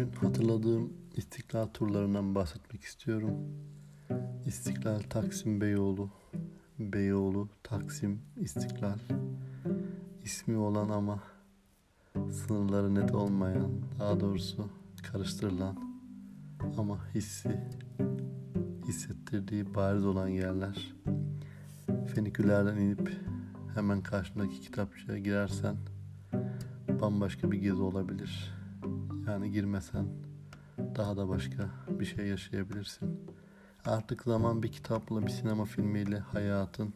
Bugün hatırladığım İstiklal turlarından bahsetmek istiyorum. İstiklal, Taksim, Beyoğlu, Beyoğlu, Taksim, İstiklal. İsmi olan ama sınırları net olmayan, daha doğrusu karıştırılan ama hissi hissettirdiği bariz olan yerler. Fenikülerden inip hemen karşındaki kitapçıya girersen bambaşka bir gezi olabilir. Yani girmesen daha da başka bir şey yaşayabilirsin. Artık zaman bir kitapla bir sinema filmiyle hayatın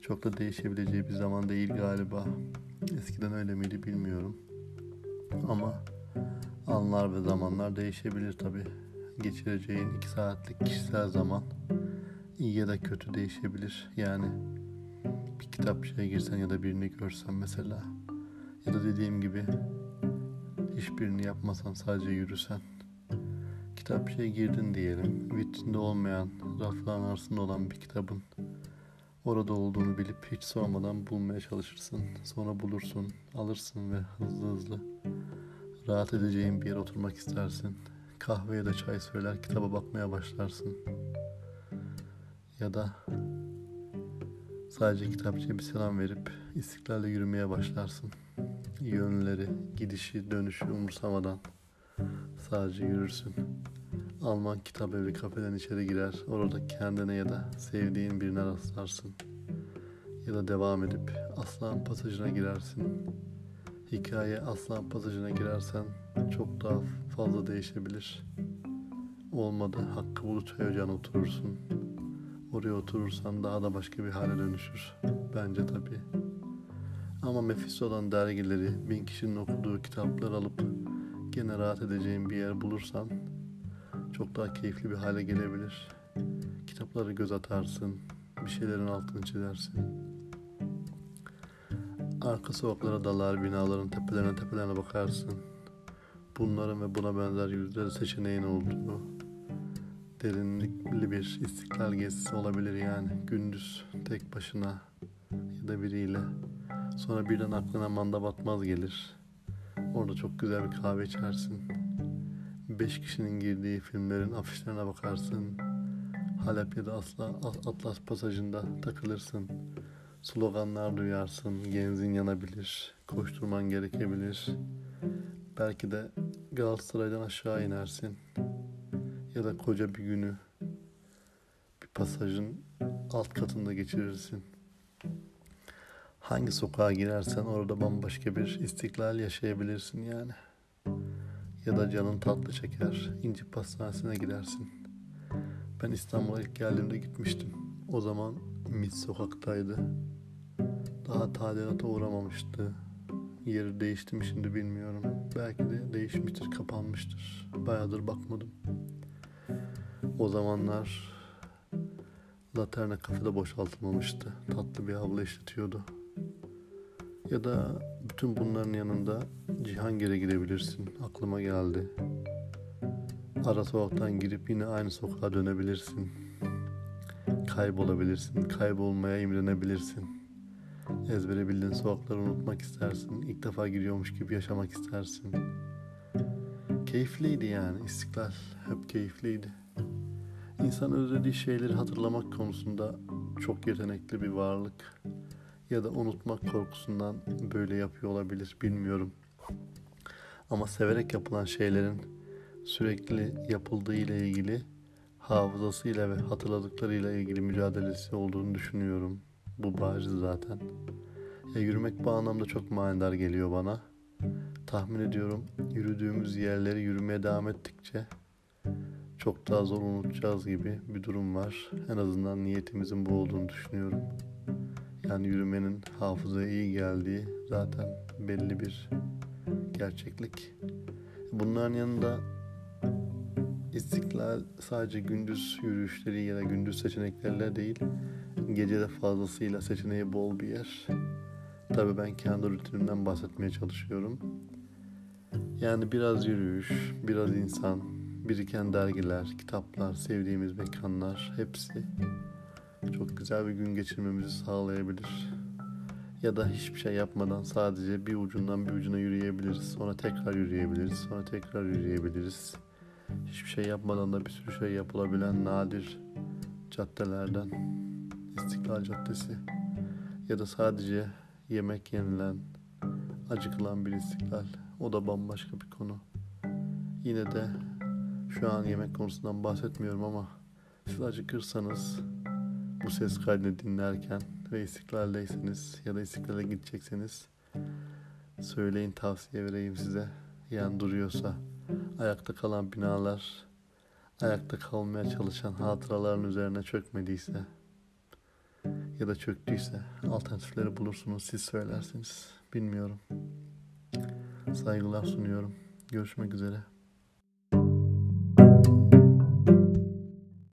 çok da değişebileceği bir zaman değil galiba. Eskiden öyle miydi bilmiyorum. Ama anlar ve zamanlar değişebilir tabi. Geçireceğin iki saatlik kişisel zaman iyi ya da kötü değişebilir. Yani bir kitapçıya girsen ya da birini görsen mesela ya da dediğim gibi hiçbirini yapmasan sadece yürüsen. Kitapçıya girdin diyelim vitrinde olmayan rafların arasında olan bir kitabın. Orada olduğunu bilip hiç sormadan bulmaya çalışırsın. Sonra bulursun alırsın ve hızlı hızlı rahat edeceğin bir yere oturmak istersin. Kahve ya da çay söyler kitaba bakmaya başlarsın. Ya da sadece kitapçıya bir selam verip istiklalle yürümeye başlarsın yönleri, gidişi, dönüşü umursamadan sadece yürürsün. Alman kitap evi kafeden içeri girer. Orada kendine ya da sevdiğin birine rastlarsın. Ya da devam edip Aslan pasajına girersin. Hikaye Aslan pasajına girersen çok daha fazla değişebilir. Olmadı Hakkı Bulut Hocan oturursun. Oraya oturursan daha da başka bir hale dönüşür. Bence tabii. Ama Mephisto'dan dergileri, bin kişinin okuduğu kitaplar alıp gene rahat edeceğin bir yer bulursan çok daha keyifli bir hale gelebilir. Kitapları göz atarsın, bir şeylerin altını çizersin. Arka sokaklara dalar, binaların tepelerine tepelerine bakarsın. Bunların ve buna benzer yüzlerce seçeneğin olduğunu, derinlikli bir istiklal gezisi olabilir yani. Gündüz tek başına ya da biriyle. Sonra birden aklına manda batmaz gelir. Orada çok güzel bir kahve içersin. Beş kişinin girdiği filmlerin afişlerine bakarsın. Halep ya da Asla, Atlas pasajında takılırsın. Sloganlar duyarsın. Genzin yanabilir. Koşturman gerekebilir. Belki de Galatasaray'dan aşağı inersin. Ya da koca bir günü bir pasajın alt katında geçirirsin. Hangi sokağa girersen orada bambaşka bir istiklal yaşayabilirsin yani. Ya da canın tatlı çeker, inci pastanesine gidersin. Ben İstanbul'a ilk geldiğimde gitmiştim. O zaman Mit sokaktaydı. Daha tadilata uğramamıştı. Yeri değişti mi şimdi bilmiyorum. Belki de değişmiştir, kapanmıştır. Bayağıdır bakmadım. O zamanlar Laterna kafede boşaltılmamıştı. Tatlı bir abla işletiyordu. Ya da bütün bunların yanında Cihangir'e gidebilirsin. Aklıma geldi. Ara sokaktan girip yine aynı sokağa dönebilirsin. Kaybolabilirsin. Kaybolmaya imrenebilirsin. Ezbere bildiğin sokakları unutmak istersin. İlk defa gidiyormuş gibi yaşamak istersin. Keyifliydi yani istiklal. Hep keyifliydi. İnsan özlediği şeyleri hatırlamak konusunda çok yetenekli bir varlık ya da unutmak korkusundan böyle yapıyor olabilir bilmiyorum. Ama severek yapılan şeylerin sürekli yapıldığı ile ilgili hafızasıyla ve hatırladıklarıyla ilgili mücadelesi olduğunu düşünüyorum. Bu bariz zaten. Ya yürümek bu anlamda çok manidar geliyor bana. Tahmin ediyorum yürüdüğümüz yerleri yürümeye devam ettikçe çok daha zor unutacağız gibi bir durum var. En azından niyetimizin bu olduğunu düşünüyorum. Yani yürümenin hafızaya iyi geldiği zaten belli bir gerçeklik. Bunların yanında istiklal sadece gündüz yürüyüşleri ya da gündüz seçeneklerle değil, gecede fazlasıyla seçeneği bol bir yer. Tabii ben kendi rutinimden bahsetmeye çalışıyorum. Yani biraz yürüyüş, biraz insan, biriken dergiler, kitaplar, sevdiğimiz mekanlar hepsi çok güzel bir gün geçirmemizi sağlayabilir. Ya da hiçbir şey yapmadan sadece bir ucundan bir ucuna yürüyebiliriz. Sonra tekrar yürüyebiliriz. Sonra tekrar yürüyebiliriz. Hiçbir şey yapmadan da bir sürü şey yapılabilen nadir caddelerden İstiklal Caddesi ya da sadece yemek yenilen, acıkılan bir istiklal. O da bambaşka bir konu. Yine de şu an yemek konusundan bahsetmiyorum ama siz acıkırsanız bu ses kaydını dinlerken ve istiklaldeyseniz ya da istiklale gidecekseniz söyleyin tavsiye vereyim size. Yani duruyorsa ayakta kalan binalar ayakta kalmaya çalışan hatıraların üzerine çökmediyse ya da çöktüyse alternatifleri bulursunuz siz söylersiniz. Bilmiyorum. Saygılar sunuyorum. Görüşmek üzere.